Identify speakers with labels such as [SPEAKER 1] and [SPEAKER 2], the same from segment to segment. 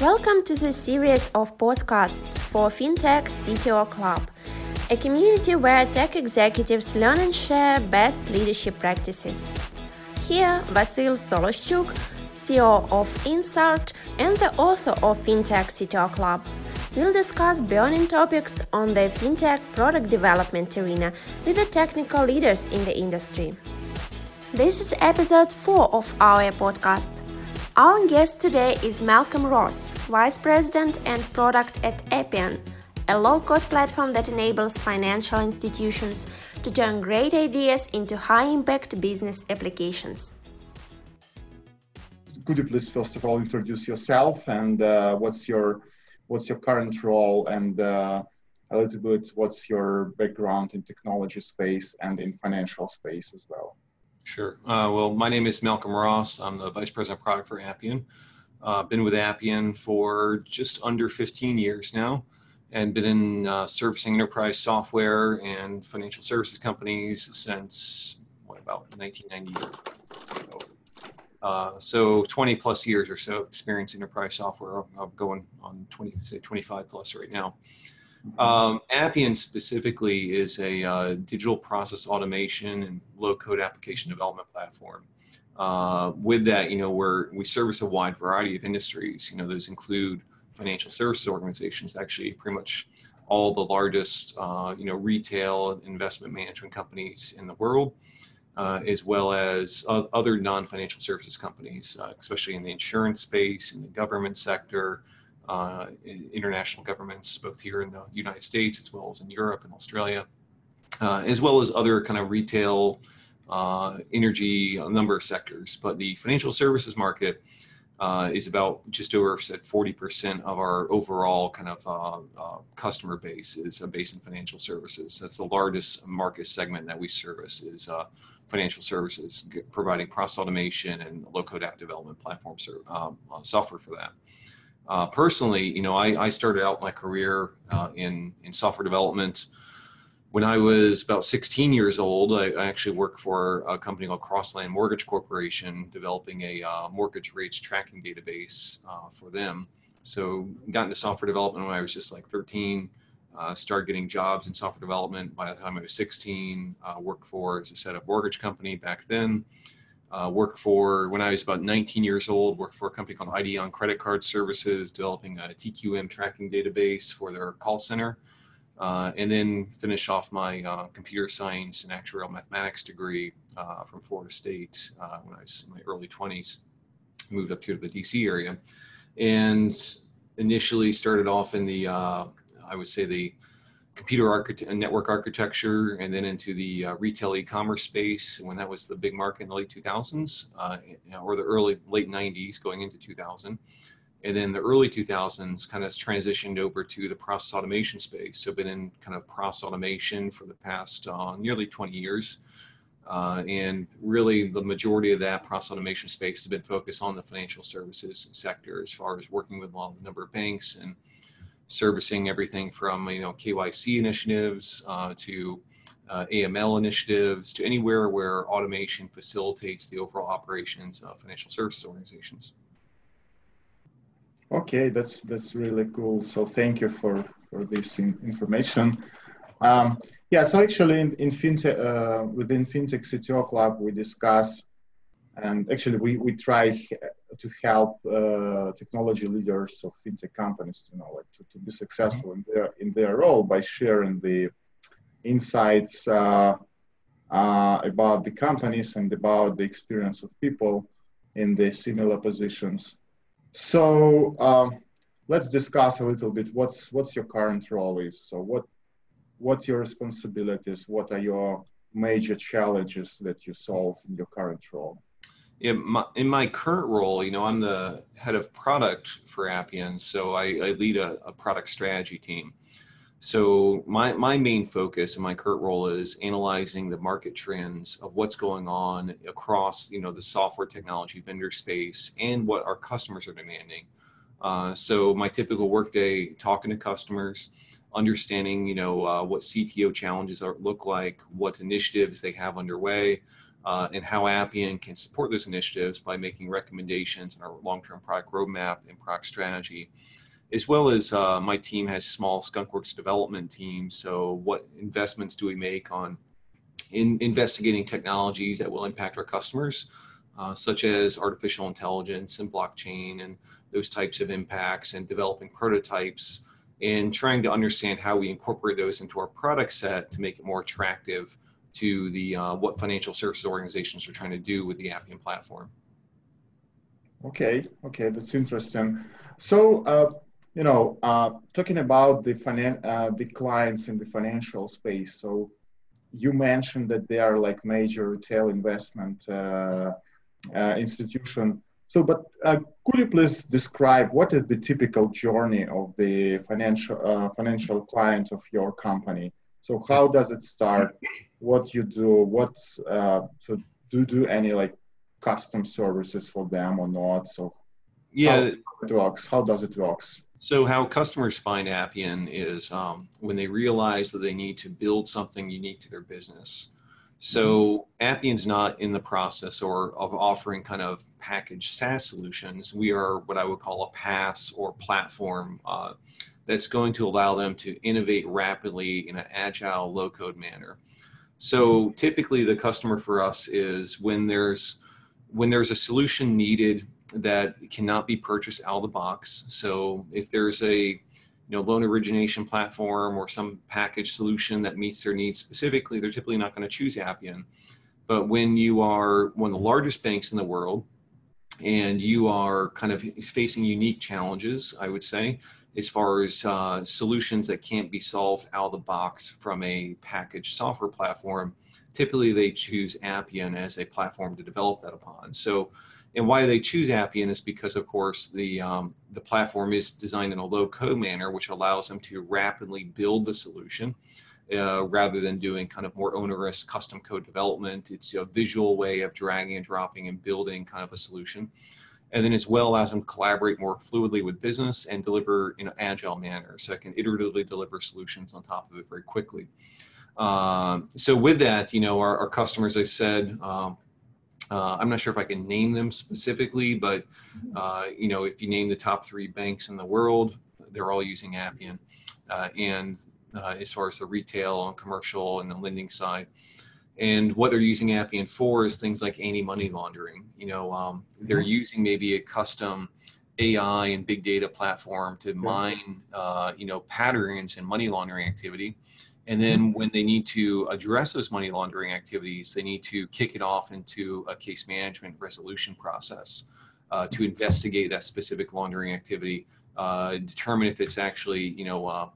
[SPEAKER 1] Welcome to the series of podcasts for FinTech CTO Club, a community where tech executives learn and share best leadership practices. Here, Vasil Soloshchuk, CEO of Insart and the author of FinTech CTO Club, will discuss burning topics on the FinTech product development arena with the technical leaders in the industry. This is episode 4 of our podcast. Our guest today is Malcolm Ross, Vice President and Product at Appian, a low code platform that enables financial institutions to turn great ideas into high impact business applications.
[SPEAKER 2] Could you please first of all introduce yourself and uh, what's your what's your current role and uh, a little bit what's your background in technology space and in financial space as well?
[SPEAKER 3] Sure. Uh, well, my name is Malcolm Ross. I'm the Vice President of Product for Appian. Uh, been with Appian for just under 15 years now and been in uh, servicing enterprise software and financial services companies since, what, about 1990. Uh, so 20 plus years or so of experience in enterprise software. I'm going on 20, say 25 plus right now. Um, Appian specifically is a uh, digital process automation and low code application development platform. Uh, with that, you know, we're, we service a wide variety of industries. You know, those include financial services organizations, actually pretty much all the largest, uh, you know, retail investment management companies in the world, uh, as well as other non-financial services companies, uh, especially in the insurance space, in the government sector, uh, international governments, both here in the United States as well as in Europe and Australia, uh, as well as other kind of retail, uh, energy, a number of sectors. But the financial services market uh, is about just over said 40% of our overall kind of uh, uh, customer base is a base in financial services. That's the largest market segment that we service is financial services, providing process automation and low-code app development platform um, software for that. Uh, personally, you know, I, I, started out my career uh, in in software development when I was about 16 years old. I, I, actually worked for a company called Crossland Mortgage Corporation, developing a uh, mortgage rates tracking database uh, for them. So, got into software development when I was just like 13. Uh, started getting jobs in software development by the time I was 16. Uh, worked for, as I said, a mortgage company back then uh, worked for when I was about 19 years old. Worked for a company called IDEON Credit Card Services, developing a TQM tracking database for their call center, uh, and then finished off my uh, computer science and actuarial mathematics degree uh, from Florida State uh, when I was in my early 20s. Moved up here to the DC area, and initially started off in the uh, I would say the computer architect network architecture and then into the uh, retail e-commerce space when that was the big market in the late 2000s uh, or the early late 90s going into 2000 and then the early 2000s kind of transitioned over to the process automation space. So been in kind of process automation for the past uh, nearly 20 years uh, and really the majority of that process automation space has been focused on the financial services sector as far as working with a number of banks and servicing everything from you know KYC initiatives uh, to uh, AML initiatives to anywhere where automation facilitates the overall operations of financial services organizations.
[SPEAKER 2] Okay, that's that's really cool. So thank you for for this in, information. Um, yeah, so actually in, in fintech uh, within FinTech CTO Club we discuss and actually we we try to help uh, technology leaders of fintech companies to you know like to, to be successful in their in their role by sharing the insights uh, uh, about the companies and about the experience of people in the similar positions. So um, let's discuss a little bit what's what's your current role is. So what what your responsibilities? What are your major challenges that you solve in your current role?
[SPEAKER 3] In my, in my current role, you know, I'm the head of product for Appian, so I, I lead a, a, product strategy team. So my my main focus in my current role is analyzing the market trends of what's going on across, you know, the software technology vendor space and what our customers are demanding. Uh, so my typical workday, talking to customers, understanding, you know, uh, what CTO challenges are, look like, what initiatives they have underway uh, and how Appian can support those initiatives by making recommendations in our long-term product roadmap and product strategy, as well as uh, my team has small skunkworks development teams. So what investments do we make on in investigating technologies that will impact our customers uh, such as artificial intelligence and blockchain and those types of impacts and developing prototypes and trying to understand how we incorporate those into our product set to make it more attractive to the uh, what financial services organizations are trying to do with the Appian platform.
[SPEAKER 2] Okay, okay, that's interesting. So, uh, you know, uh, talking about the finan- uh, the clients in the financial space. So, you mentioned that they are like major retail investment uh, uh, institution. So, but could you please describe what is the typical journey of the financial financial client of your company? So, how does it start? What you do? What so do you do any like custom services for them or not? So,
[SPEAKER 3] yeah,
[SPEAKER 2] how it works? How does it works?
[SPEAKER 3] So, how customers find Appian is um, when they realize that they need to build something unique to their business. So, Appian's not in the process or of offering kind of packaged SaaS solutions. We are what I would call a PaaS or platform uh, that's going to allow them to innovate rapidly in an agile, low code manner. So, typically, the customer for us is when there's when there's a solution needed that cannot be purchased out of the box. So if there's a you know loan origination platform or some package solution that meets their needs specifically, they're typically not going to choose Appian. But when you are one of the largest banks in the world and you are kind of facing unique challenges, I would say, as far as uh, solutions that can't be solved out of the box from a packaged software platform, typically they choose Appian as a platform to develop that upon. So and why they choose Appian is because, of course, the um, the platform is designed in a low code manner, which allows them to rapidly build the solution uh, rather than doing kind of more onerous custom code development. It's a visual way of dragging and dropping and building kind of a solution. And then as well allows them to collaborate more fluidly with business and deliver in an agile manner. So I can iteratively deliver solutions on top of it very quickly. Um, so with that, you know, our, our customers, I said, um, uh, I'm not sure if I can name them specifically, but uh, you know, if you name the top three banks in the world, they're all using Appian. Uh, and uh, as far as the retail and commercial and the lending side, and what they're using Appian for is things like anti-money laundering. You know, um, they're mm-hmm. using maybe a custom AI and big data platform to mine, uh, you know, patterns in money laundering activity and then mm-hmm. when they need to address those money laundering activities, they need to kick it off into a case management resolution process uh, to investigate that specific laundering activity, uh, determine if it's actually, you know, uh,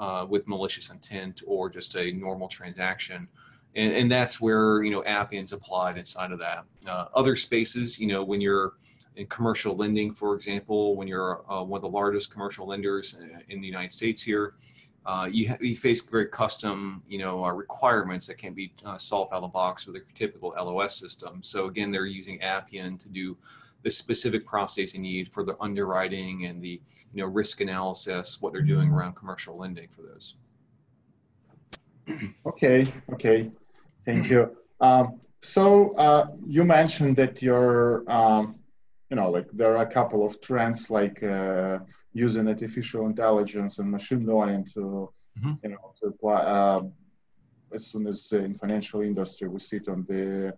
[SPEAKER 3] uh with malicious intent or just a normal transaction. And, and that's where, you know, Appian's applied inside of that. Uh, other spaces, you know, when you're in commercial lending, for example, when you're uh, one of the largest commercial lenders in the United States here, uh, you, ha- you face very custom, you know, uh, requirements that can't be uh, solved out of the box with a typical LOS system. So again, they're using Appian to do the specific process you need for the underwriting and the, you know, risk analysis, what they're doing mm-hmm. around commercial lending for those.
[SPEAKER 2] Okay, okay, thank you. Um, so uh, you mentioned that you're, um, you know, like there are a couple of trends like uh, using artificial intelligence and machine learning to, mm-hmm. you know, to apply. Uh, as soon as uh, in financial industry we sit on the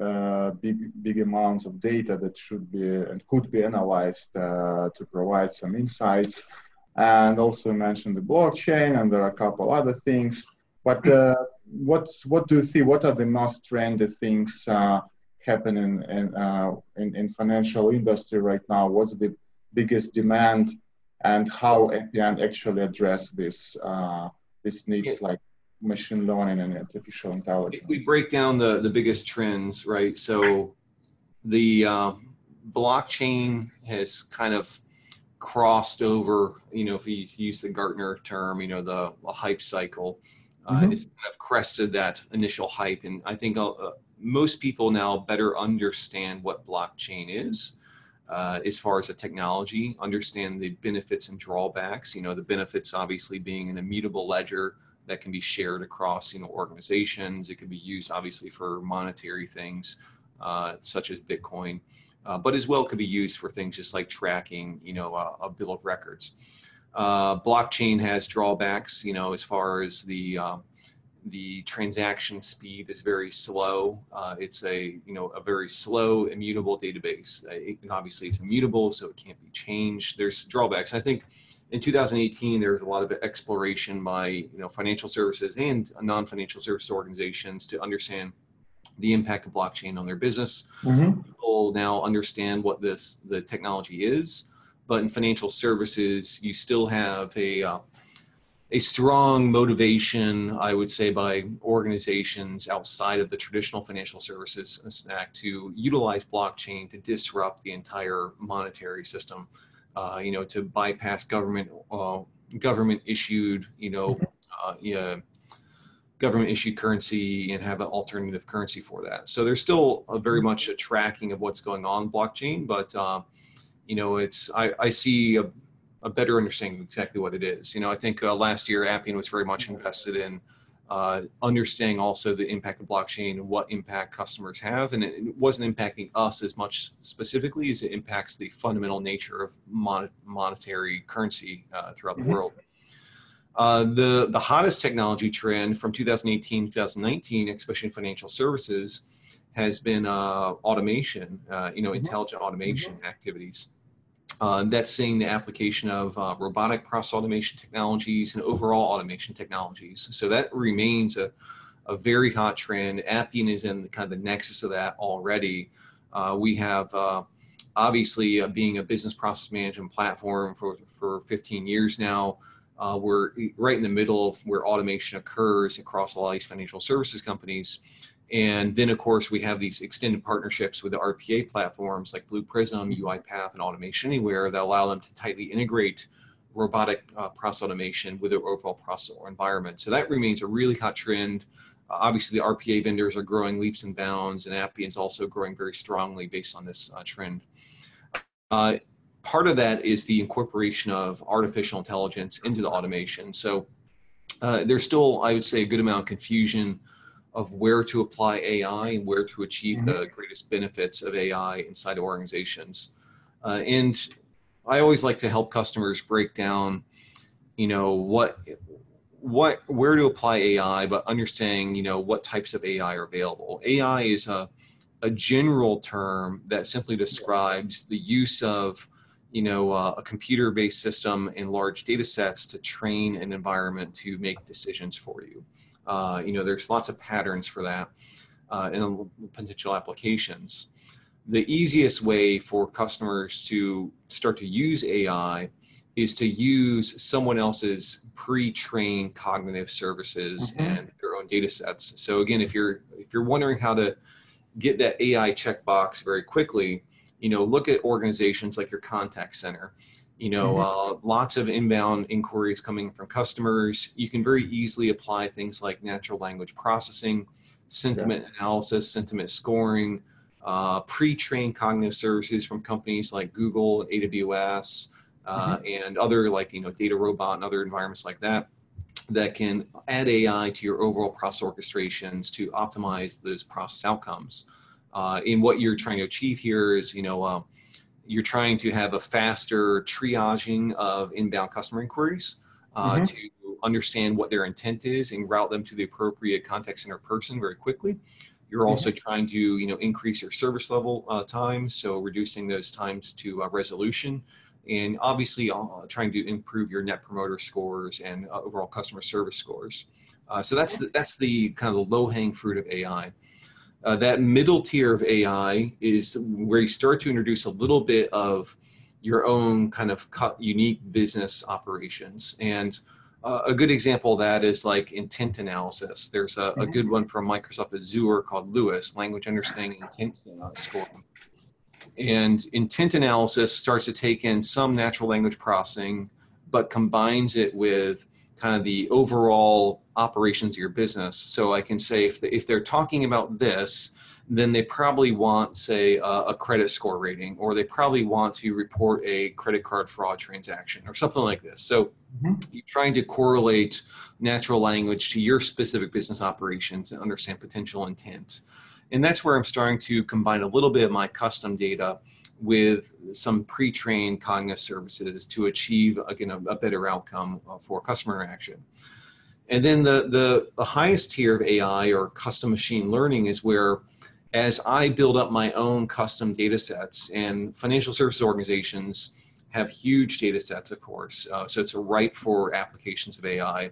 [SPEAKER 2] uh, big big amounts of data that should be and could be analyzed uh, to provide some insights. And also mentioned the blockchain, and there are a couple other things. But uh, what's what do you see? What are the most trendy things uh, happening in, uh, in in financial industry right now? What's the biggest demand and how Appian actually address this uh, these needs yeah. like machine learning and artificial intelligence.
[SPEAKER 3] If we break down the the biggest trends, right? So the uh, blockchain has kind of crossed over. You know, if you use the Gartner term, you know, the, the hype cycle. Uh, mm-hmm. It's kind of crested that initial hype, and I think uh, most people now better understand what blockchain is uh, as far as the technology, understand the benefits and drawbacks. You know, the benefits obviously being an immutable ledger that can be shared across you know organizations. It can be used obviously for monetary things uh, such as Bitcoin, uh, but as well could be used for things just like tracking you know a bill of records. Uh, blockchain has drawbacks, you know, as far as the um, the transaction speed is very slow. Uh, it's a you know a very slow immutable database. It, and obviously, it's immutable, so it can't be changed. There's drawbacks. I think in 2018 there was a lot of exploration by you know financial services and non-financial service organizations to understand the impact of blockchain on their business. Mm-hmm. People now understand what this the technology is, but in financial services, you still have a uh, a strong motivation, I would say, by organizations outside of the traditional financial services stack to utilize blockchain to disrupt the entire monetary system. Uh, you know, to bypass government uh, government issued, you know, uh, yeah, government issued currency and have an alternative currency for that. So there's still a very much a tracking of what's going on blockchain, but uh, you know, it's I, I see a, a, better understanding of exactly what it is. You know, I think uh, last year Appian was very much invested in uh, understanding also the impact of blockchain and what impact customers have, and it, it wasn't impacting us as much specifically as it impacts the fundamental nature of mon- monetary currency uh, throughout mm-hmm. the world. Uh, the the hottest technology trend from 2018 2019, especially in financial services, has been uh, automation. Uh, you know, mm-hmm. intelligent automation mm-hmm. activities. Uh, that's seeing the application of uh, robotic process automation technologies and overall automation technologies. So that remains a, a very hot trend. Appian is in the, kind of the nexus of that already. Uh, we have uh, obviously uh, being a business process management platform for, for 15 years now. We're right in the middle of where automation occurs across a lot of these financial services companies. And then, of course, we have these extended partnerships with the RPA platforms like Blue Prism, UiPath, and Automation Anywhere that allow them to tightly integrate robotic uh, process automation with their overall process or environment. So that remains a really hot trend. Uh, obviously, the RPA vendors are growing leaps and bounds, and Appian is also growing very strongly based on this uh, trend. Uh, part of that is the incorporation of artificial intelligence into the automation. So uh, there's still, I would say, a good amount of confusion of where to apply AI and where to achieve mm-hmm. the greatest benefits of AI inside organizations. Uh, and I always like to help customers break down, you know, what what where to apply AI, but understanding, you know, what types of AI are available. AI is a a general term that simply describes the use of you know uh, a computer-based system and large data sets to train an environment to make decisions for you uh, you know, there's lots of patterns for that uh, and potential applications. The easiest way for customers to start to use AI is to use someone else's pre-trained cognitive services mm-hmm. and their own data sets. So again, if you're if you're wondering how to get that AI checkbox very quickly, you know, look at organizations like your contact center you know mm-hmm. uh, lots of inbound inquiries coming from customers you can very easily apply things like natural language processing sentiment yeah. analysis sentiment scoring uh, pre-trained cognitive services from companies like google aws uh, mm-hmm. and other like you know DataRobot and other environments like that that can add ai to your overall process orchestrations to optimize those process outcomes uh, and what you're trying to achieve here is you know um, you're trying to have a faster triaging of inbound customer inquiries uh, mm-hmm. to understand what their intent is and route them to the appropriate contact center person very quickly. You're also mm-hmm. trying to, you know, increase your service level uh, times, so reducing those times to uh, resolution, and obviously uh, trying to improve your net promoter scores and uh, overall customer service scores. Uh, so that's the, that's the kind of the low hanging fruit of AI. Uh, that middle tier of AI is where you start to introduce a little bit of your own kind of unique business operations. And uh, a good example of that is like intent analysis. There's a, a mm-hmm. good one from Microsoft Azure called LUIS, Language Understanding Intent Score. And intent analysis starts to take in some natural language processing, but combines it with kind of the overall operations of your business. So I can say if, if they're talking about this, then they probably want, say, a, a, credit score rating, or they probably want to report a credit card fraud transaction, or something like this. So mm-hmm. you're trying to correlate natural language to your specific business operations and understand potential intent. And that's where I'm starting to combine a little bit of my custom data with some pre-trained cognitive services to achieve again a, a better outcome uh, for customer interaction. And then the, the, the highest tier of AI or custom machine learning is where as I build up my own custom data sets and financial services organizations have huge data sets, of course. Uh, so it's right for applications of AI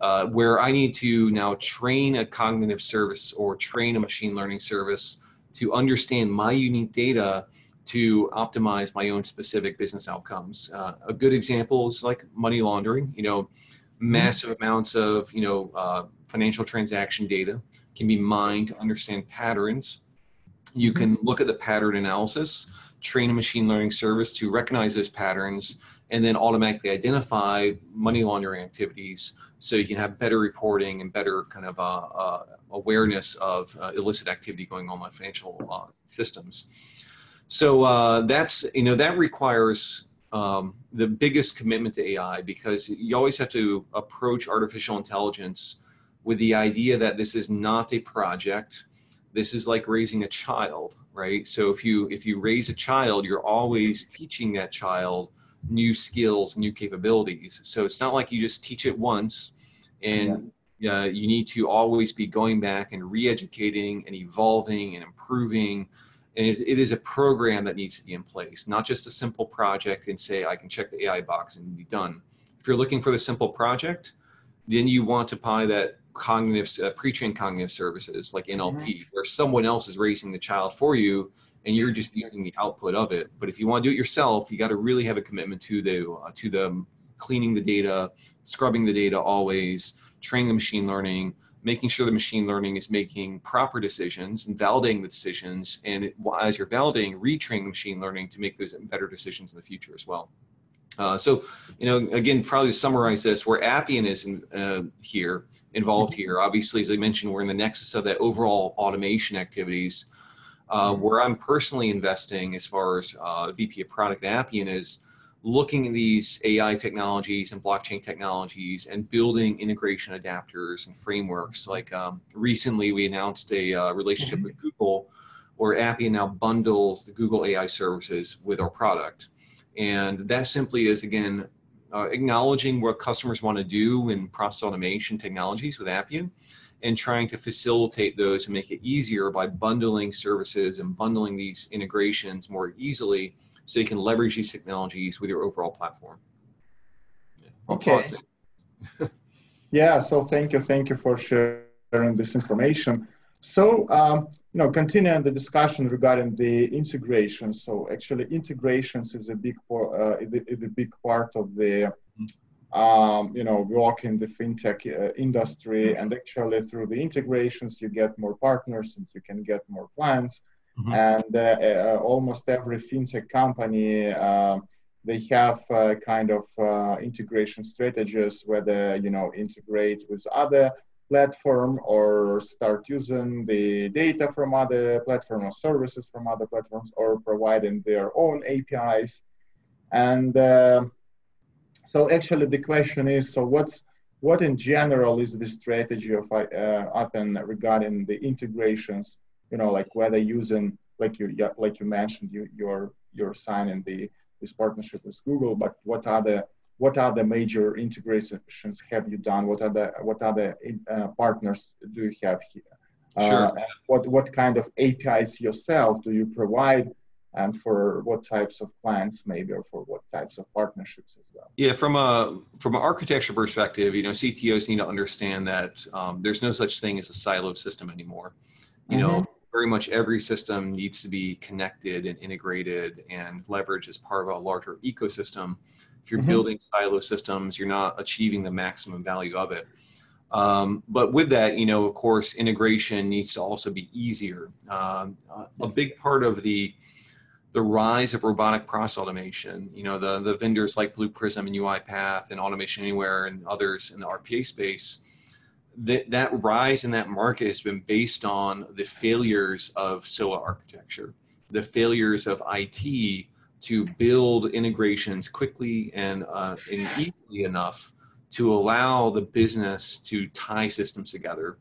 [SPEAKER 3] uh, where I need to now train a cognitive service or train a machine learning service to understand my unique data to optimize my own specific business outcomes. Uh, a good example is like money laundering. You know, mm-hmm. massive amounts of you know uh, financial transaction data can be mined to understand patterns. You can mm-hmm. look at the pattern analysis, train a machine learning service to recognize those patterns, and then automatically identify money laundering activities so you can have better reporting and better kind of uh, uh, awareness of uh, illicit activity going on in my financial uh, systems. So uh, that's, you know, that requires um, the biggest commitment to AI because you always have to approach artificial intelligence with the idea that this is not a project. This is like raising a child, right? So if you if you raise a child, you're always teaching that child new skills, new capabilities. So it's not like you just teach it once and yeah. uh, you need to always be going back and re-educating and evolving and improving and it, it is a program that needs to be in place, not just a simple project and say, I can check the AI box and be done. If you're looking for the simple project, then you want to buy that cognitive, uh, pre-trained cognitive services like NLP, mm-hmm. where someone else is raising the child for you and you're just using the output of it. But if you want to do it yourself, you got to really have a commitment to the, uh, to the cleaning the data, scrubbing the data always, training the machine learning, making sure the machine learning is making proper decisions and validating the decisions. And it, as you're validating, retraining machine learning to make those better decisions in the future as well. Uh, so, you know, again, probably to summarize this, where Appian is in, uh, here, involved here, obviously, as I mentioned, we're in the nexus of that overall automation activities. Uh, where I'm personally investing as far as uh, VP of product at Appian is looking at these AI technologies and blockchain technologies and building integration adapters and frameworks. Like um, recently, we announced a uh, relationship mm-hmm. with Google where Appian now bundles the Google AI services with our product. And that simply is, again, uh, acknowledging what customers want to do in process automation technologies with Appian and trying to facilitate those and make it easier by bundling services and bundling these integrations more easily so you can leverage these technologies with your overall platform.
[SPEAKER 2] Yeah. Okay. yeah, so thank you. Thank you for sharing this information. So, um, you know, continuing the discussion regarding the integration. So actually integrations is a big, uh, is a big part of the, um, you know, work in the fintech uh, industry. And actually through the integrations, you get more partners and you can get more clients. Mm-hmm. And uh, uh, almost every fintech company, uh, they have kind of integration strategies, whether you know integrate with other platform or start using the data from other platform or services from other platforms or providing their own APIs. And uh, so actually the question is, so what's what in general is the strategy of uh, Appian regarding the integrations you know like whether using like you like you mentioned you you're you're signing the this partnership with google but what are the what are the major integrations have you done? What are the what other uh, partners do you have here?
[SPEAKER 3] Sure. Uh,
[SPEAKER 2] what what kind of apis yourself do you provide? And for what types of clients maybe or for what types of partnerships as well?
[SPEAKER 3] Yeah from a from an architecture perspective you know ctos need to understand that um, there's no such thing as a siloed system anymore. You mm-hmm. know very much every system needs to be connected and integrated and leveraged as part of a larger ecosystem. If you're mm-hmm. building silo systems, you're not achieving the maximum value of it. Um, but with that, you know, of course, integration needs to also be easier. Um, a big part of the the rise of robotic process automation, you know, the the vendors like Blue Prism and UiPath and Automation Anywhere and others in the RPA space, that, that rise in that market has been based on the failures of SOA architecture, the failures of IT to build integrations quickly and, uh, and easily enough to allow the business to tie systems together.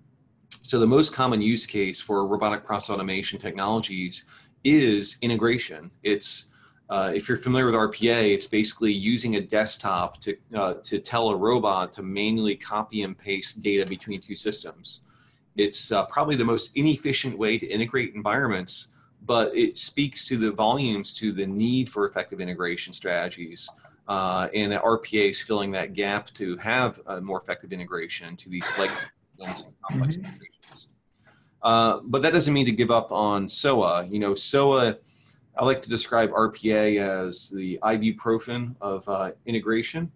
[SPEAKER 3] So the most common use case for robotic process automation technologies is integration. It's uh, if you're familiar with RPA, it's basically using a desktop to, uh, to tell a robot to manually copy and paste data between two systems. It's uh, probably the most inefficient way to integrate environments, but it speaks to the volumes to the need for effective integration strategies. Uh, and that RPA is filling that gap to have a more effective integration to these legacy complex mm-hmm. integrations. Uh, but that doesn't mean to give up on SOA. You know, SOA I like to describe RPA as the ibuprofen of uh, integration.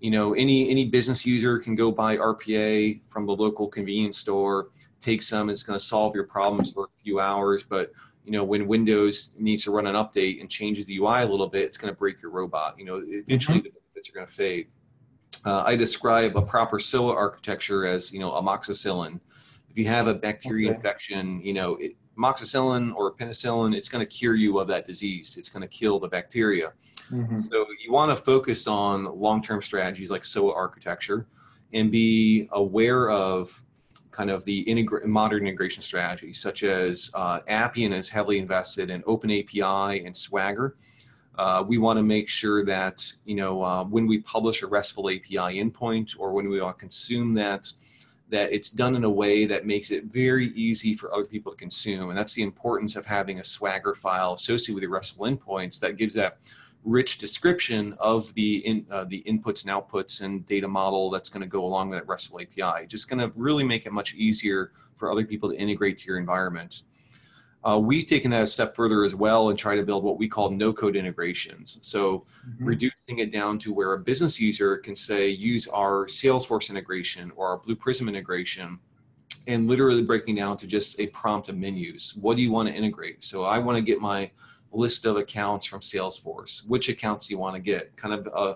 [SPEAKER 3] You know, any any business user can go buy RPA from the local convenience store, take some. It's going to solve your problems for a few hours, but you know, when Windows needs to run an update and changes the UI a little bit, it's going to break your robot. You know, eventually mm-hmm. the benefits are going to fade. Uh, I describe a proper SOA architecture as you know amoxicillin. If you have a bacteria okay. infection, you know, it, amoxicillin or penicillin, it's going to cure you of that disease. It's going to kill the bacteria. Mm-hmm. So you want to focus on long-term strategies like SOA architecture and be aware of kind of the integra- modern integration strategies, such as uh, Appian is heavily invested in Open API and Swagger. Uh, we want to make sure that you know uh, when we publish a RESTful API endpoint or when we want to consume that, that it's done in a way that makes it very easy for other people to consume. And that's the importance of having a Swagger file associated with your RESTful endpoints that gives that rich description of the in, uh, the inputs and outputs and data model that's going to go along with that RESTful API. Just going to really make it much easier for other people to integrate to your environment. Uh, we've taken that a step further as well and try to build what we call no code integrations. So mm-hmm. reducing it down to where a business user can say, use our Salesforce integration or our Blue Prism integration and literally breaking down to just a prompt of menus. What do you want to integrate? So I want to get my list of accounts from Salesforce. Which accounts do you want to get? Kind of uh,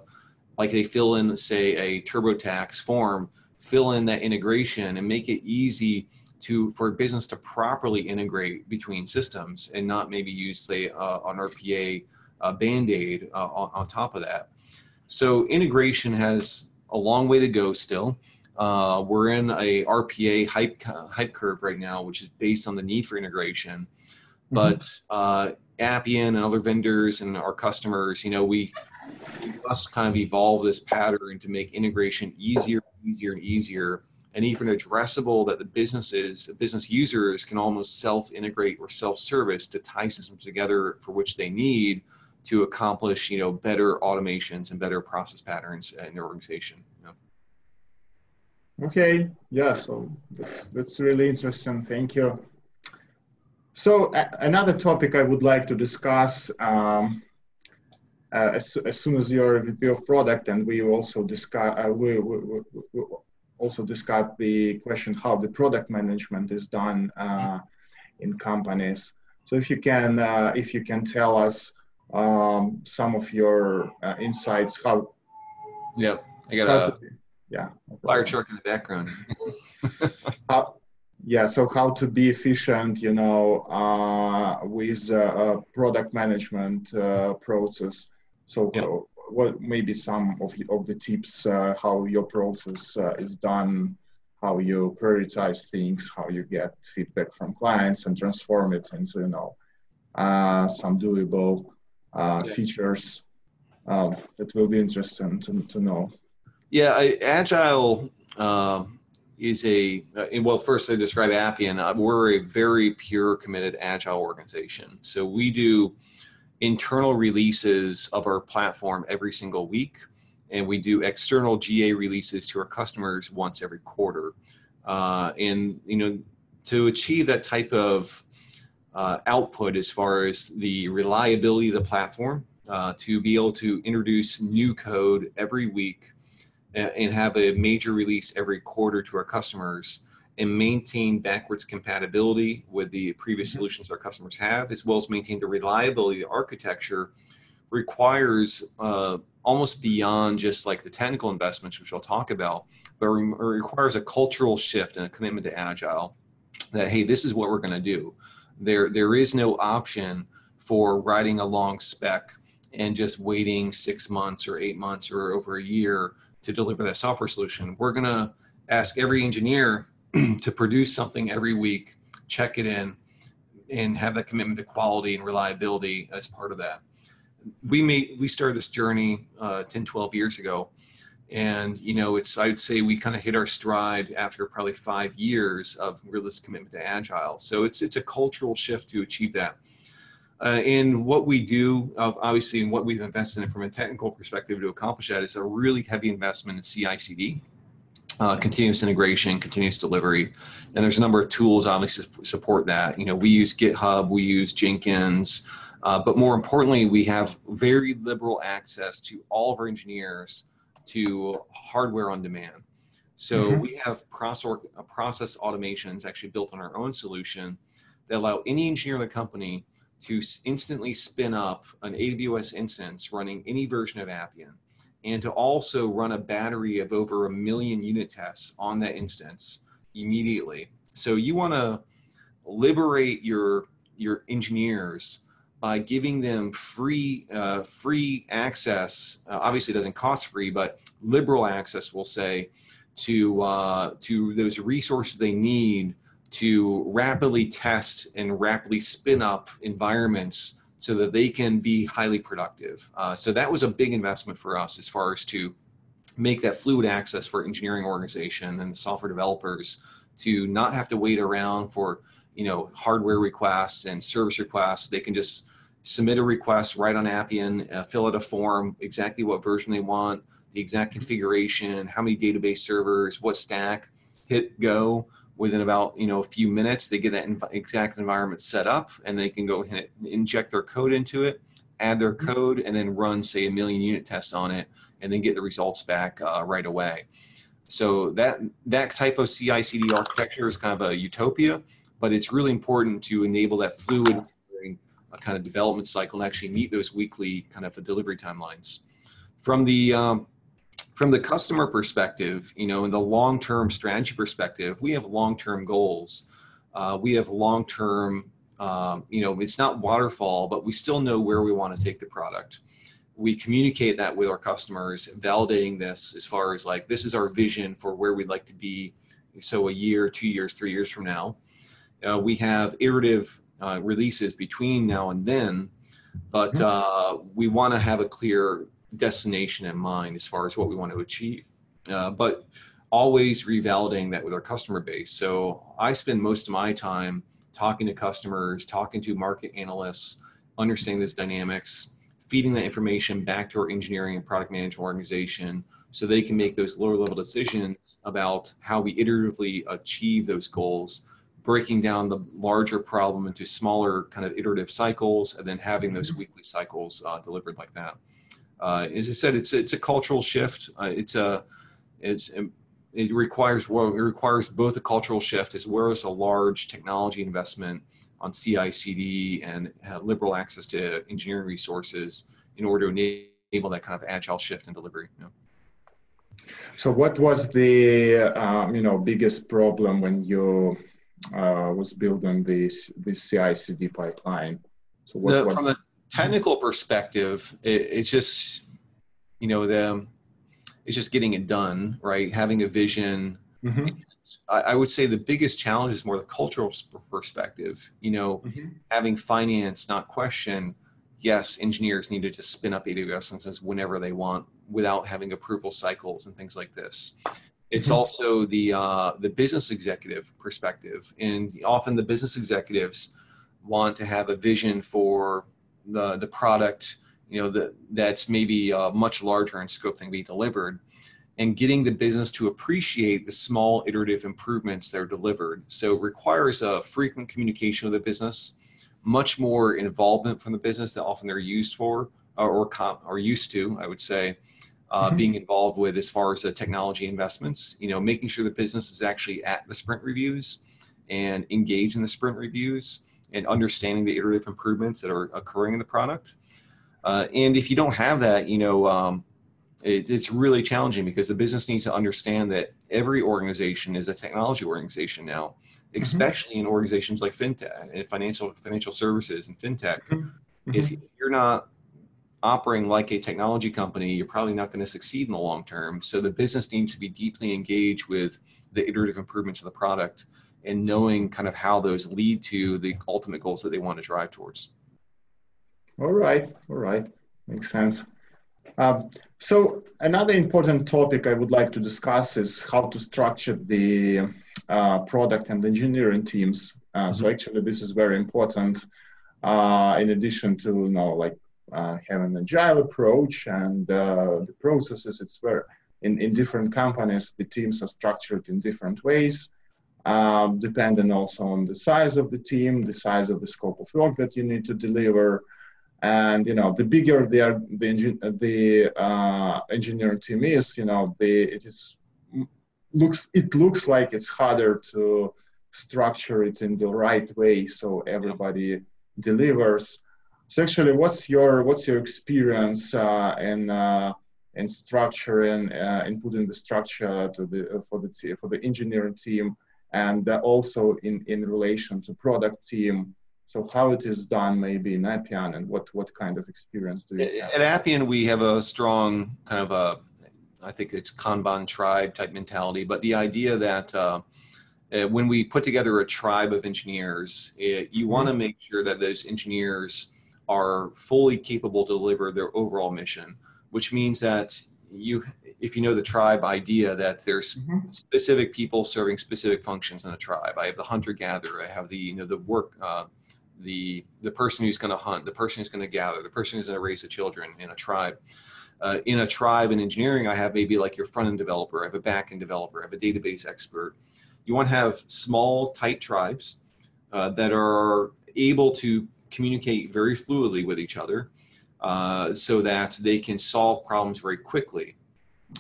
[SPEAKER 3] like they fill in, say, a TurboTax form, fill in that integration and make it easy to for a business to properly integrate between systems and not maybe use say uh, an RPA uh, band-aid uh, on, on, top of that. So integration has a long way to go still. Uh, we're in a RPA hype hype curve right now, which is based on the need for integration. Mm-hmm. But uh, Appian and other vendors and our customers, you know, we, we must kind of evolve this pattern to make integration easier, easier, and easier and even addressable that the businesses, business users can almost self-integrate or self-service to tie systems together for which they need to accomplish, you know, better automations and better process patterns in their organization. You
[SPEAKER 2] know? Okay, yeah, so that's, really interesting. Thank you. So another topic I would like to discuss um, uh, as, as soon as you're a VP of product, and we also discuss, uh, we, we, we, also discussed the question how the product management is done uh, in companies. So if you can, uh, if you can tell us um, some of your uh, insights, how.
[SPEAKER 3] Yep, I got a to, yeah fire truck in the background.
[SPEAKER 2] how, yeah, so how to be efficient, you know, uh, with uh, product management uh, process. So yep what maybe some of, of the tips uh, how your process uh, is done how you prioritize things how you get feedback from clients and transform it into you know uh, some doable uh, yeah. features um, that will be interesting to, to know.
[SPEAKER 3] Yeah I, agile um, is a uh, well first i describe appian. Uh, we're a very pure committed agile organization. So we do internal releases of our platform every single week, and we do external GA releases to our customers once every quarter. Uh, and you know, to achieve that type of uh, output as far as the reliability of the platform, uh, to be able to introduce new code every week and have a major release every quarter to our customers and maintain backwards compatibility with the previous mm-hmm. solutions our customers have, as well as maintain the reliability of the architecture. requires uh, almost beyond just like the technical investments, which I'll talk about, but re- requires a cultural shift and a commitment to agile. That hey, this is what we're going to do. There, there is no option for writing a long spec and just waiting six months or eight months or over a year to deliver that software solution. We're going to ask every engineer to produce something every week, check it in, and have that commitment to quality and reliability as part of that. We made we started this journey uh, 10, 12 years ago, and you know it's I'd say we kind of hit our stride after probably five years of real commitment to agile. So it's it's a cultural shift to achieve that. Uh, and what we do, uh, obviously, and what we've invested in from a technical perspective to accomplish that is a really heavy investment in CI/CD, uh, continuous integration, continuous delivery, and there's a number of tools obviously to support that. You know, we use GitHub, we use Jenkins, uh, but more importantly, we have very liberal access to all of our engineers to hardware on demand. So mm-hmm. we have process, process automations actually built on our own solution that allow any engineer in the company to instantly spin up an AWS instance running any version of Appian and to also run a battery of over a million unit tests on that instance immediately. So you want to liberate your your engineers by giving them free uh, free access. Uh, obviously, it doesn't cost free, but liberal access, we'll say, to uh, to those resources they need to rapidly test and rapidly spin up environments so that they can be highly productive. Uh, so that was a big investment for us as far as to make that fluid access for engineering organization and software developers to not have to wait around for you know hardware requests and service requests. They can just submit a request right on Appian, uh, fill out a form, exactly what version they want, the exact configuration, how many database servers, what stack, hit go within about you know a few minutes they get that exact environment set up and they can go ahead and inject their code into it add their mm-hmm. code and then run say a million unit tests on it and then get the results back uh, right away so that that type of ci cd architecture is kind of a utopia but it's really important to enable that fluid a kind of development cycle and actually meet those weekly kind of delivery timelines from the um, from the customer perspective, you know, in the long-term strategy perspective, we have long-term goals. Uh, we have long-term, um, you know, it's not waterfall, but we still know where we want to take the product. We communicate that with our customers, validating this as far as like this is our vision for where we'd like to be. So a year, two years, three years from now, uh, we have iterative uh, releases between now and then, but mm-hmm. uh, we want to have a clear destination in mind as far as what we want to achieve. Uh, but always revalidating that with our customer base. So I spend most of my time talking to customers, talking to market analysts, understanding those dynamics, feeding that information back to our engineering and product management organization so they can make those lower level decisions about how we iteratively achieve those goals breaking down the larger problem into smaller kind of iterative cycles and then having those mm-hmm. weekly cycles uh, delivered like that uh, as I said, it's it's a cultural shift. Uh, it's a it's um, it requires well, it requires both a cultural shift as well as a large technology investment on CI/CD and liberal access to engineering resources in order to enable that kind of agile shift in delivery. You know.
[SPEAKER 2] So, what was the um, you know biggest problem when you uh, was building this this CI/CD pipeline?
[SPEAKER 3] So, what, the, what, from the technical perspective, it, it's just you know the it's just getting it done, right? Having a vision. Mm-hmm. I, I, would say the biggest challenge is more the cultural perspective. You know, mm-hmm. having finance not question. Yes, engineers need to just spin up AWS instances whenever they want without having approval cycles and things like this. It's mm-hmm. also the uh, the business executive perspective, and often the business executives want to have a vision for the the product you know that that's maybe uh, much larger in scope than be delivered and getting the business to appreciate the small iterative improvements that are delivered so it requires a frequent communication with the business much more involvement from the business that often they're used for or or, or used to i would say uh, mm-hmm. being involved with as far as the technology investments you know making sure the business is actually at the sprint reviews and engaged in the sprint reviews and understanding the iterative improvements that are occurring in the product. Uh, and if you don't have that, you know, um, it, it's really challenging because the business needs to understand that every organization is a technology organization now, mm-hmm. especially mm-hmm. in organizations like fintech and financial financial services and fintech. Mm-hmm. If you're not operating like a technology company, you're probably not going to succeed in the long term. So the business needs to be deeply engaged with the iterative improvements of the product and knowing kind of how those lead to the ultimate goals that they want to drive towards.
[SPEAKER 2] All right, all right, makes sense. Um, so another important topic I would like to discuss is how to structure the uh, product and engineering teams. Uh, mm-hmm. So actually, this is very important. Uh, in addition to you know like uh, having an agile approach and uh, the processes, it's very in, in different companies the teams are structured in different ways. Um, depending also on the size of the team, the size of the scope of work that you need to deliver, and you know the bigger the engin- the uh, engineering team is, you know the it is looks it looks like it's harder to structure it in the right way so everybody delivers. So actually, what's your what's your experience uh, in uh, in structuring uh, in putting the structure to the for the for the engineering team? And also in, in relation to product team. So how it is done maybe in Appian and what, what kind of experience do you have?
[SPEAKER 3] At Appian, we have a strong kind of a, I think it's Kanban tribe type mentality, but the idea that uh, uh, when we put together a tribe of engineers, it, you want to mm-hmm. make sure that those engineers are fully capable to deliver their overall mission, which means that you if you know the tribe idea that there's mm-hmm. specific people serving specific functions in a tribe. I have the hunter gatherer. I have the you know the work uh, the the person who's going to hunt, the person who's going to gather, the person who's going to raise the children in a tribe. Uh, in a tribe in engineering, I have maybe like your front end developer, I have a back end developer, I have a database expert. You want to have small, tight tribes uh, that are able to communicate very fluidly with each other uh, so that they can solve problems very quickly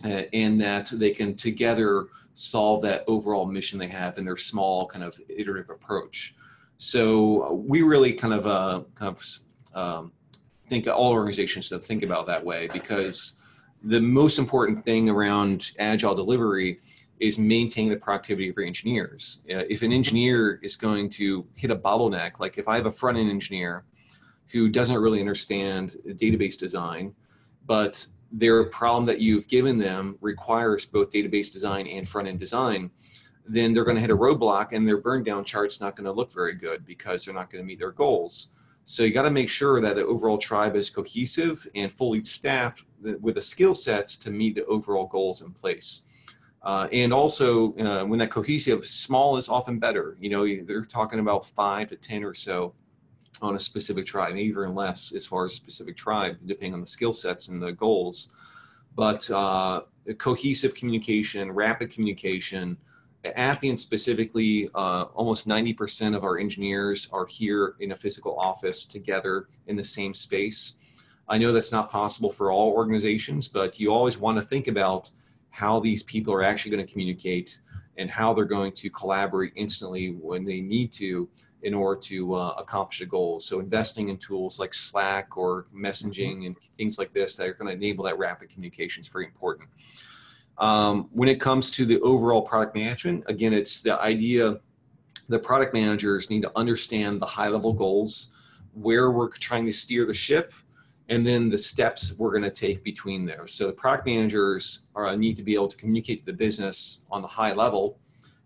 [SPEAKER 3] uh, and that they can together solve that overall mission they have in their small kind of iterative approach. So we really kind of uh, kind of um, think all organizations should think about that way because the most important thing around agile delivery is maintaining the productivity of your engineers. Uh, if an engineer is going to hit a bottleneck, like if I have a front end engineer who doesn't really understand database design, but their problem that you've given them requires both database design and front end design, then they're going to hit a roadblock and their burn down chart's not going to look very good because they're not going to meet their goals. So you got to make sure that the overall tribe is cohesive and fully staffed with the skill sets to meet the overall goals in place. Uh, and also, uh, when that cohesive, small is often better. You know, they're talking about five to 10 or so on a specific tribe, maybe even less as far as specific tribe, depending on the skill sets and the goals. But uh, cohesive communication, rapid communication, Appian specifically, uh, almost 90% of our engineers are here in a physical office together in the same space. I know that's not possible for all organizations, but you always want to think about how these people are actually going to communicate and how they're going to collaborate instantly when they need to in order to uh, accomplish a goal. So investing in tools like Slack or messaging mm-hmm. and things like this that are going to enable that rapid communication is very important. Um, when it comes to the overall product management, again, it's the idea the product managers need to understand the high level goals, where we're trying to steer the ship, and then the steps we're going to take between there. So the product managers are, need to be able to communicate to the business on the high level,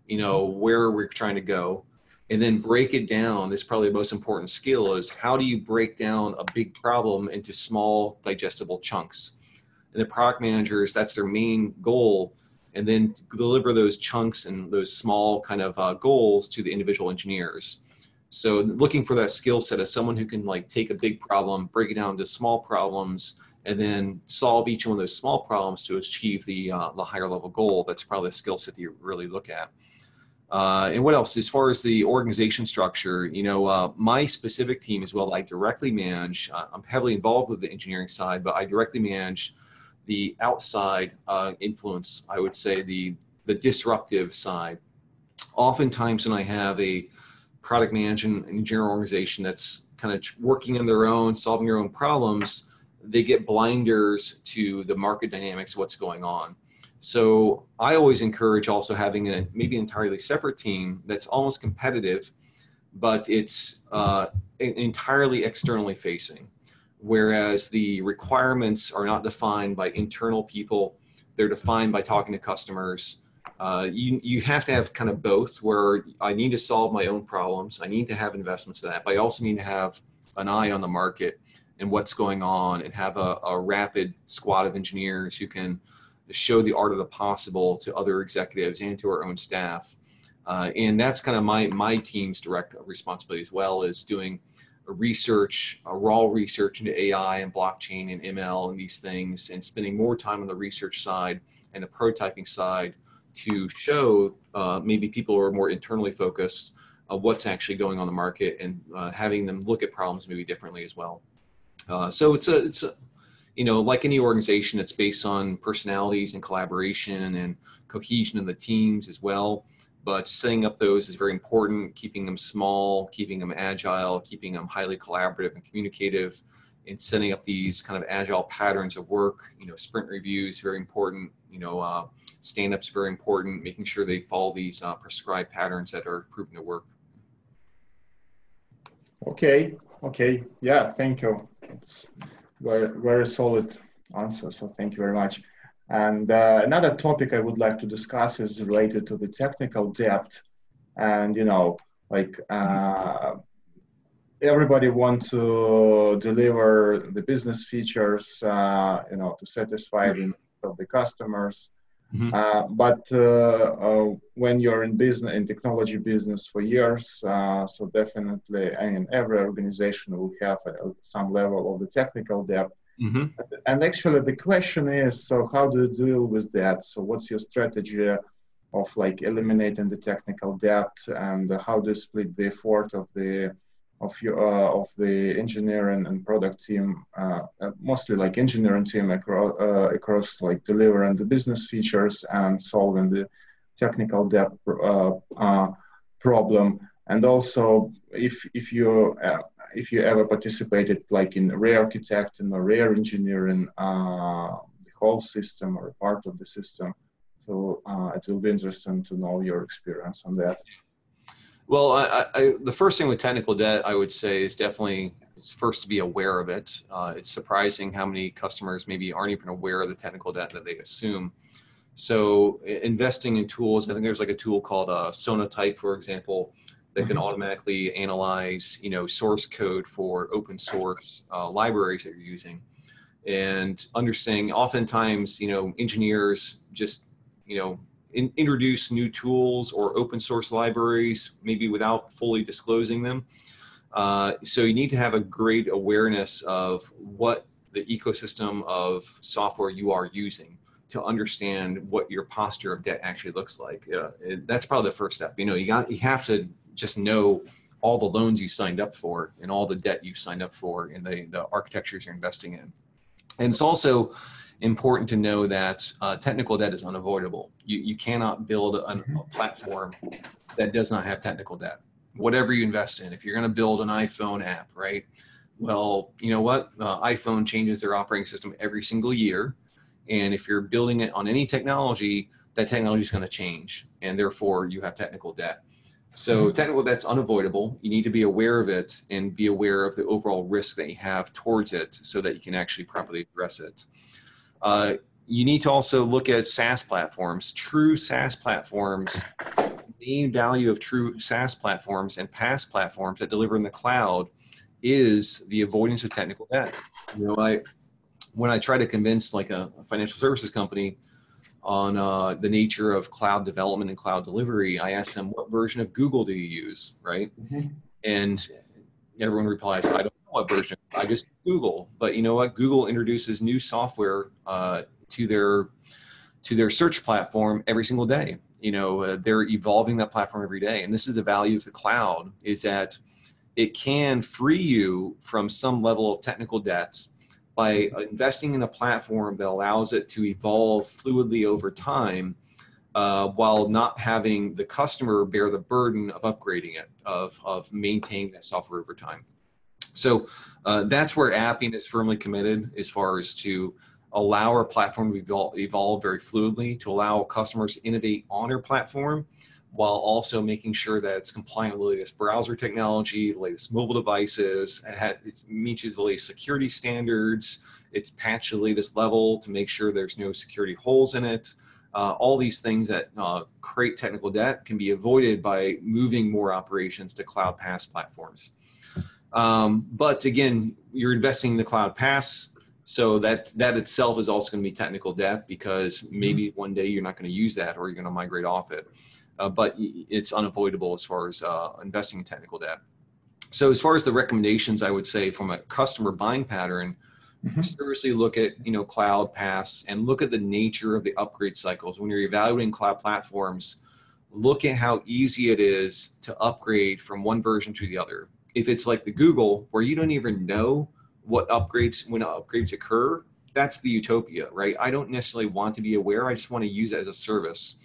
[SPEAKER 3] you know, where we're trying to go and then break it down is probably the most important skill is how do you break down a big problem into small digestible chunks? And the product managers that's their main goal and then deliver those chunks and those small kind of uh, goals to the individual engineers. So looking for that skill set of someone who can like take a big problem break it down into small problems and then solve each one of those small problems to achieve the uh, the higher level goal that's probably the skill set that you really look at uh, and what else? As far as the organization structure, you know, uh, my specific team as well, I directly manage, I'm heavily involved with the engineering side, but I directly manage the outside uh, influence, I would say the, the disruptive side. Oftentimes when I have a product management and engineering organization that's kind of working on their own, solving their own problems, they get blinders to the market dynamics, what's going on. So I always encourage also having a maybe entirely separate team that's almost competitive, but it's uh, entirely externally facing. Whereas the requirements are not defined by internal people, they're defined by talking to customers. Uh, you, you have to have kind of both where I need to solve my own problems. I need to have investments in that, but I also need to have an eye on the market and what's going on and have a, a rapid squad of engineers who can show the art of the possible to other executives and to our own staff. Uh, and that's kind of my my team's direct responsibility as well is doing a research, a raw research into AI and blockchain and ML and these things, and spending more time on the research side and the prototyping side to show uh, maybe people who are more internally focused of what's actually going on the market and uh, having them look at problems maybe differently as well. Uh, so it's a it's a you know, like any organization, it's based on personalities and collaboration and cohesion of the teams as well. But setting up those is very important, keeping them small, keeping them agile, keeping them highly collaborative and communicative, and setting up these kind of agile patterns of work. You know, sprint reviews, very important. You know, uh, stand ups, very important, making sure they follow these uh, prescribed patterns that are proven to work.
[SPEAKER 2] Okay, okay. Yeah, thank you. It's very, very solid answer. So thank you very much. And uh, another topic I would like to discuss is related to the technical debt. And, you know, like uh, everybody want to deliver the business features, uh, you know, to satisfy the of the customers. Mm-hmm. Uh, but uh, uh, when you're in business in technology business for years, uh, so definitely, I mean, every organization will have a, some level of the technical debt. Mm-hmm. And actually, the question is, so how do you deal with that? So, what's your strategy of like eliminating the technical debt, and how do you split the effort of the of your uh, of the engineering and product team, uh, uh, mostly like engineering team across uh, across like delivering the business features and solving the technical debt uh, problem. And also, if if you if you ever participated like in re-architecting or re-engineering the whole system or part of the system, so it will be interesting to know your experience on that.
[SPEAKER 3] Well, I, I, the first thing with technical debt, I would say, is definitely first to be aware of it. Uh, it's surprising how many customers maybe aren't even aware of the technical debt that they assume. So, investing in tools, I think there's like a tool called uh, Sonatype, for example, that mm-hmm. can automatically analyze, you know, source code for open source uh, libraries that you're using, and understanding. Oftentimes, you know, engineers just, you know, in, introduce new tools or open source libraries, maybe without fully disclosing them. Uh, so you need to have a great awareness of what the ecosystem of software you are using to understand what your posture of debt actually looks like. Uh, that's probably the first step. You know, you got you have to just know all the loans you signed up for and all the debt you signed up for and the, the architectures you're investing in. And it's also important to know that uh, technical debt is unavoidable. You, you cannot build a, a, mm-hmm. platform that does not have technical debt. Whatever you invest in, if you're going to build an iPhone app, right? Well, you know what? Uh, iPhone changes their operating system every single year. And if you're building it on any technology, that technology is going to change. And therefore, you have technical debt. So mm-hmm. technical debt's unavoidable. You need to be aware of it and be aware of the overall risk that you have towards it so that you can actually properly address it. Uh, you need to also look at SaaS platforms. True SaaS platforms, the main value of true SaaS platforms and PaaS platforms that deliver in the cloud is the avoidance of technical debt. You know, I when I try to convince like a, a financial services company on uh, the nature of cloud development and cloud delivery, I ask them, "What version of Google do you use?" Right, mm-hmm. and everyone replies, "I don't version. I just Google. But you know what? Google introduces new software uh, to their to their search platform every single day. You know, uh, they're evolving that platform every day, and this is the value of the cloud: is that it can free you from some level of technical debt by investing in a platform that allows it to evolve fluidly over time. Uh, while not having the customer bear the burden of upgrading it, of, of maintaining that software over time. So uh, that's where Appian is firmly committed as far as to allow our platform to evolve, evolve very fluidly, to allow customers to innovate on our platform while also making sure that it's compliant with the latest browser technology, the latest mobile devices, it, has, it meets the latest security standards, it's patched the latest level to make sure there's no security holes in it. Uh, all these things that uh, create technical debt can be avoided by moving more operations to cloud PaaS platforms. Um, but again, you're investing in the cloud PaaS. so that that itself is also going to be technical debt because maybe mm-hmm. one day you're not going to use that or you're going to migrate off it uh, but it's unavoidable as far as uh, investing in technical debt. So as far as the recommendations, I would say from a customer buying pattern, mm-hmm. seriously look at you know cloud PaaS and look at the nature of the upgrade cycles when you're evaluating cloud platforms. Look at how easy it is to upgrade from one version to the other. If it's like the Google, where you don't even know what upgrades when upgrades occur, that's the utopia, right? I don't necessarily want to be aware. I just want to use it as a service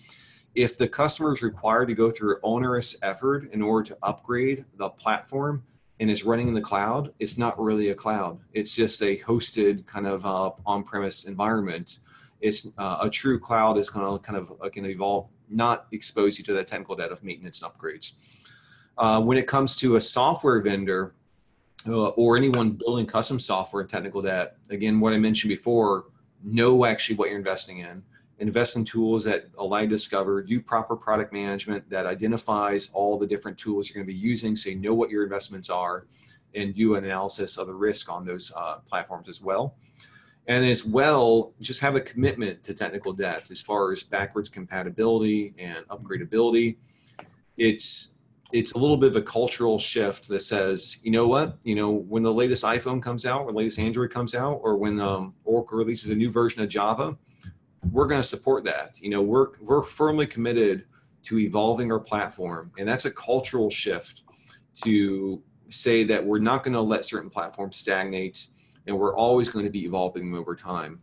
[SPEAKER 3] if the customer is required to go through onerous effort in order to upgrade the platform and is running in the cloud, it's not really a cloud. It's just a hosted kind of uh, on-premise environment. It's uh, a true cloud is going to kind of uh, can evolve, not expose you to that technical debt of maintenance and upgrades. Uh, when it comes to a software vendor uh, or anyone building custom software and technical debt, again, what I mentioned before, know actually what you're investing in invest in tools that allow you to discover, do proper product management that identifies all the different tools you're going to be using so you know what your investments are and do an analysis of the risk on those uh, platforms as well. And as well, just have a commitment to technical debt as far as backwards compatibility and upgradability. It's it's a little bit of a cultural shift that says, you know what, you know, when the latest iPhone comes out, or latest Android comes out, or when um, Oracle releases a new version of Java, we're going to support that. You know, we're we're firmly committed to evolving our platform, and that's a cultural shift to say that we're not going to let certain platforms stagnate, and we're always going to be evolving them over time.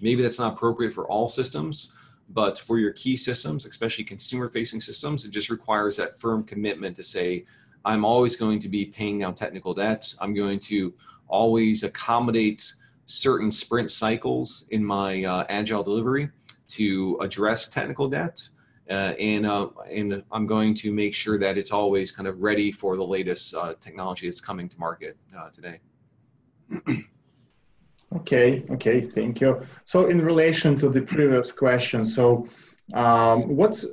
[SPEAKER 3] Maybe that's not appropriate for all systems, but for your key systems, especially consumer-facing systems, it just requires that firm commitment to say, I'm always going to be paying down technical debt. I'm going to always accommodate certain sprint cycles in my uh, agile delivery to address technical debt. Uh, and uh, and I'm going to make sure that it's always kind of ready for the latest uh, technology that's coming to market uh, today.
[SPEAKER 2] okay, okay, thank you. So in relation to the previous question, so um, what's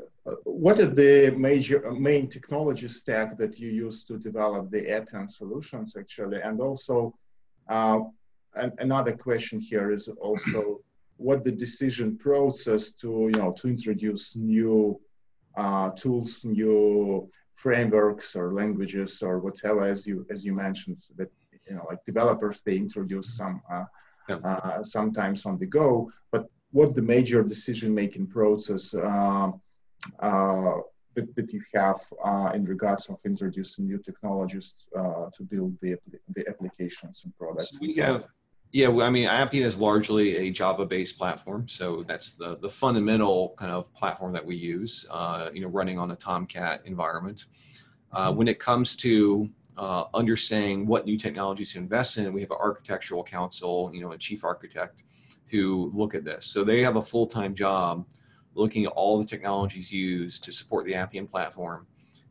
[SPEAKER 2] what are the major main technology stack that you use to develop the Appian solutions actually, and also uh, and another question here is also what the decision process to you know to introduce new uh, tools, new frameworks or languages or whatever as you as you mentioned that you know like developers they introduce some uh, yeah. uh, sometimes on the go, but what the major decision making process uh, uh, that, that you have uh, in regards of introducing new technologies to build the, the applications and products?
[SPEAKER 3] So we have yeah, I mean, Appian is largely a Java-based platform, so that's the the fundamental kind of platform that we use. Uh, you know, running on a Tomcat environment. Uh, mm-hmm. when it comes to uh, understanding what new technologies to invest in, we have an architectural council, you know, a chief architect, who look at this. So they have a full-time job looking at all the technologies used to support the Appian platform,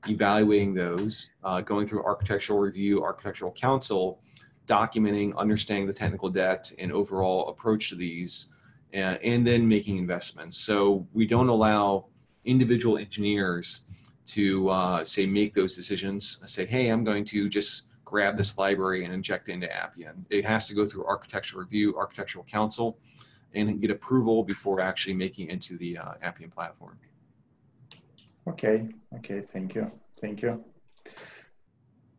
[SPEAKER 3] evaluating those, uh, going through architectural review, architectural council documenting, understanding the technical debt and overall approach to these, and, and then making investments. So we don't allow individual engineers to uh, say make those decisions. Say, hey, I'm going to just grab this library and inject it into Appian. It has to go through architectural review, architectural council, and get approval before actually making it into the uh, Appian platform.
[SPEAKER 2] Okay. Okay. Thank you. Thank you.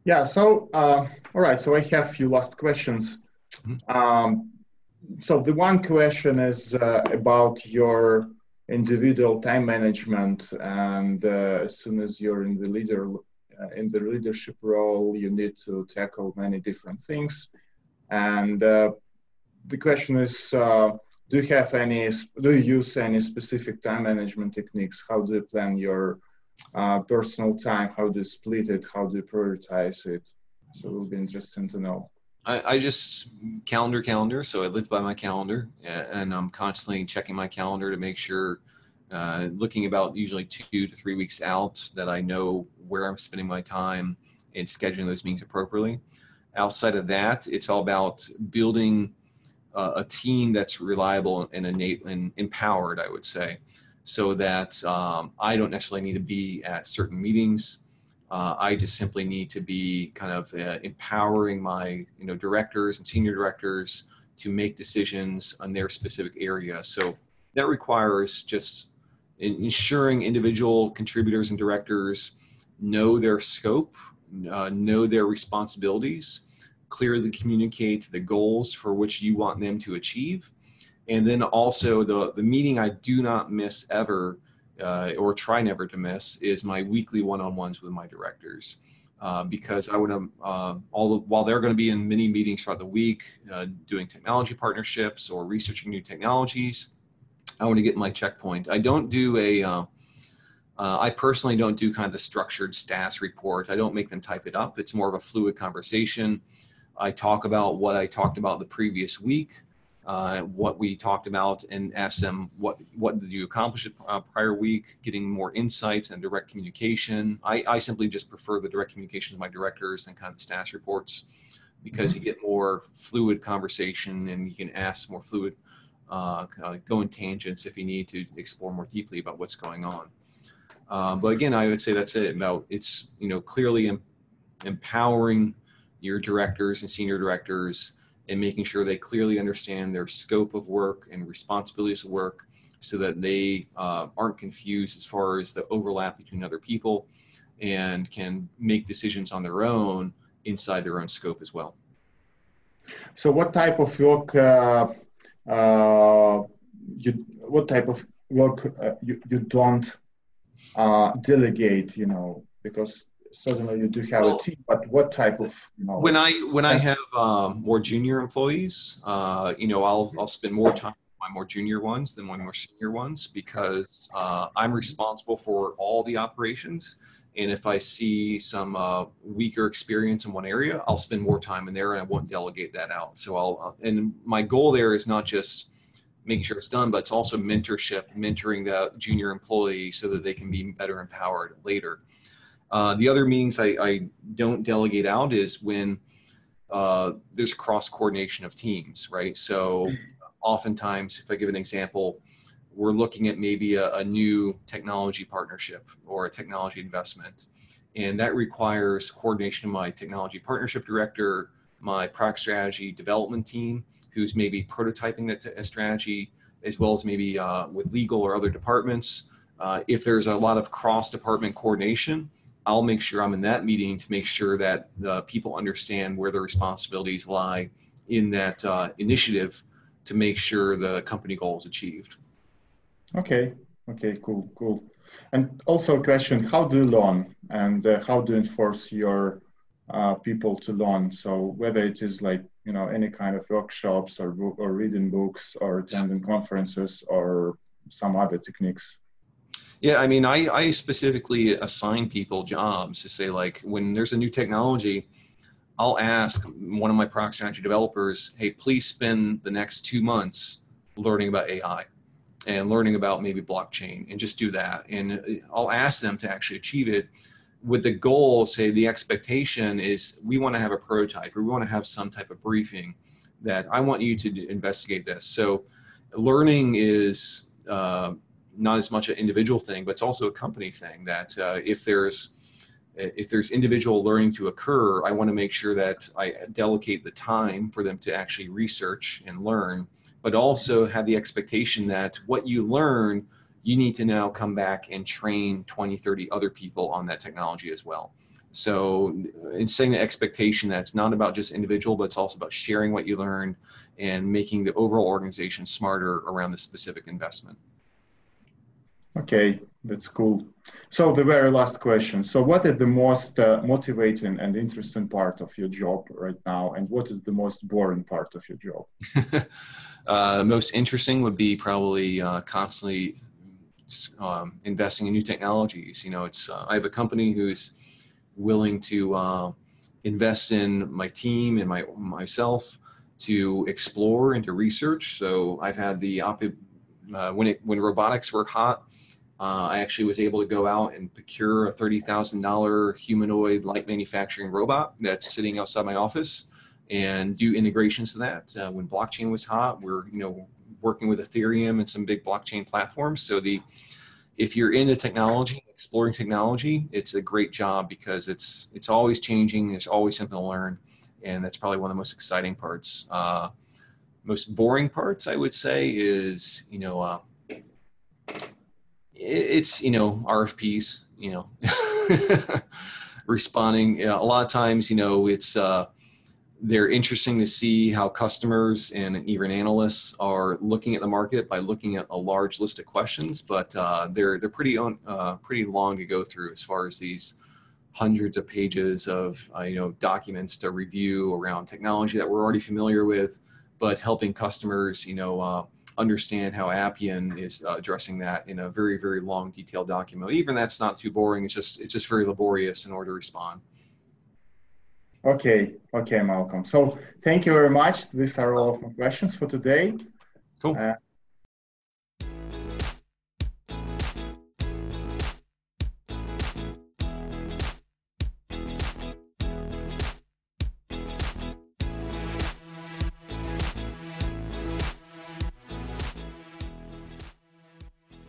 [SPEAKER 2] Yeah. So, uh, all right. So I have a few last questions. Mm-hmm. Um, so the one question is uh, about your individual time management, and uh, as soon as you're in the leader uh, in the leadership role, you need to tackle many different things. And uh, the question is, uh, do you have any? Do you use any specific time management techniques? How do you plan your uh, personal time? How do you split it? How do you prioritize it? So it will be interesting to know.
[SPEAKER 3] I, I, just calendar calendar. So I live by my calendar, and I'm constantly checking my calendar to make sure, uh, looking about usually two to three weeks out, that I know where I'm spending my time and scheduling those meetings appropriately. Outside of that, it's all about building uh, a team that's reliable and innate and empowered. I would say, so that um, I don't necessarily need to be at certain meetings uh, I just simply need to be kind of uh, empowering my you know directors and senior directors to make decisions on their specific area. So that requires just ensuring individual contributors and directors know their scope, uh, know their responsibilities, clearly communicate the goals for which you want them to achieve. And then also the, the meeting I do not miss ever uh, or try never to miss is my weekly one-on-ones with my directors. Uh, because I want to, uh, all while they're going to be in many meetings throughout the week, uh, doing technology partnerships or researching new technologies, I want to get my checkpoint. I don't do a, uh, uh, I personally don't do kind of the structured status report. I don't make them type it up. It's more of a fluid conversation. I talk about what I talked about the previous week uh, what we talked about and ask them what what did you accomplish uh, prior week getting more insights and direct communication. I, I simply just prefer the direct communication with my directors and kind of the status reports because mm-hmm. you get more fluid conversation and you can ask more fluid uh, go in tangents if you need to explore more deeply about what's going on. Uh, but again i would say that's it. About it's you know clearly em- empowering your directors and senior directors and making sure they clearly understand their scope of work and responsibilities of work so that they uh, aren't confused as far as the overlap between other people and can make decisions on their own inside their own scope as well.
[SPEAKER 2] So, what type of work uh, uh, you what type of work uh, you, you don't uh, delegate? You know, because certainly you do have well, a team, but what type of you know?
[SPEAKER 3] When I when I have um, more junior employees, uh, you know, I'll I'll spend more time with my more junior ones than my more senior ones because uh, I'm responsible for all the operations. And if I see some uh, weaker experience in one area, I'll spend more time in there and I won't delegate that out. So I'll, uh, and my goal there is not just making sure it's done, but it's also mentorship, mentoring the junior employee so that they can be better empowered later. Uh, the other meetings I, I, don't delegate out is when uh, there's cross coordination of teams, right? So oftentimes, if I give an example, we're looking at maybe a, a new technology partnership or a technology investment. And that requires coordination of my technology partnership director, my product strategy development team, who's maybe prototyping that strategy, as well as maybe uh, with legal or other departments. Uh, if there's a lot of cross department coordination, I'll make sure I'm in that meeting to make sure that the people understand where their responsibilities lie in that uh, initiative to make sure the company goal is achieved.
[SPEAKER 2] Okay. Okay. Cool. Cool. And also a question: How do you learn, and uh, how do you enforce your uh, people to learn? So whether it is like you know any kind of workshops or or reading books or attending conferences or some other techniques.
[SPEAKER 3] Yeah, I mean, I, I specifically assign people jobs to say, like, when there's a new technology, I'll ask one of my product strategy developers, hey, please spend the next two months learning about AI and learning about maybe blockchain and just do that. And I'll ask them to actually achieve it with the goal, say, the expectation is we want to have a prototype or we want to have some type of briefing that I want you to investigate this. So learning is, uh, not as much an individual thing, but it's also a company thing. That uh, if there's if there's individual learning to occur, I want to make sure that I delegate the time for them to actually research and learn, but also have the expectation that what you learn, you need to now come back and train 20, 30 other people on that technology as well. So, in setting the expectation that it's not about just individual, but it's also about sharing what you learned and making the overall organization smarter around the specific investment.
[SPEAKER 2] Okay, that's cool. So the very last question. So what is the most uh, motivating and interesting part of your job right now? And what is the most boring part of your job?
[SPEAKER 3] uh, most interesting would be probably uh, constantly um, investing in new technologies. You know, it's uh, I have a company who's willing to uh, invest in my team and my myself to explore and to research. So I've had the op- uh, when it when robotics were hot, uh, I actually was able to go out and procure a thirty thousand dollar humanoid light manufacturing robot that's sitting outside my office and do integrations to that. Uh, when blockchain was hot, we're you know working with Ethereum and some big blockchain platforms. So the if you're into technology, exploring technology, it's a great job because it's it's always changing. There's always something to learn, and that's probably one of the most exciting parts. Uh, most boring parts, I would say, is you know uh, it's you know RFPs. You know, responding. You know, a lot of times, you know, it's uh, they're interesting to see how customers and even analysts are looking at the market by looking at a large list of questions, but uh, they're they're pretty on, uh, pretty long to go through as far as these hundreds of pages of uh, you know documents to review around technology that we're already familiar with, but helping customers you know uh, understand how Appian is uh, addressing that in a very very long detailed document. Even that's not too boring. It's just it's just very laborious in order to respond.
[SPEAKER 2] Okay, okay, Malcolm. So thank you very much. These are all of my questions for today.
[SPEAKER 3] Cool. Uh,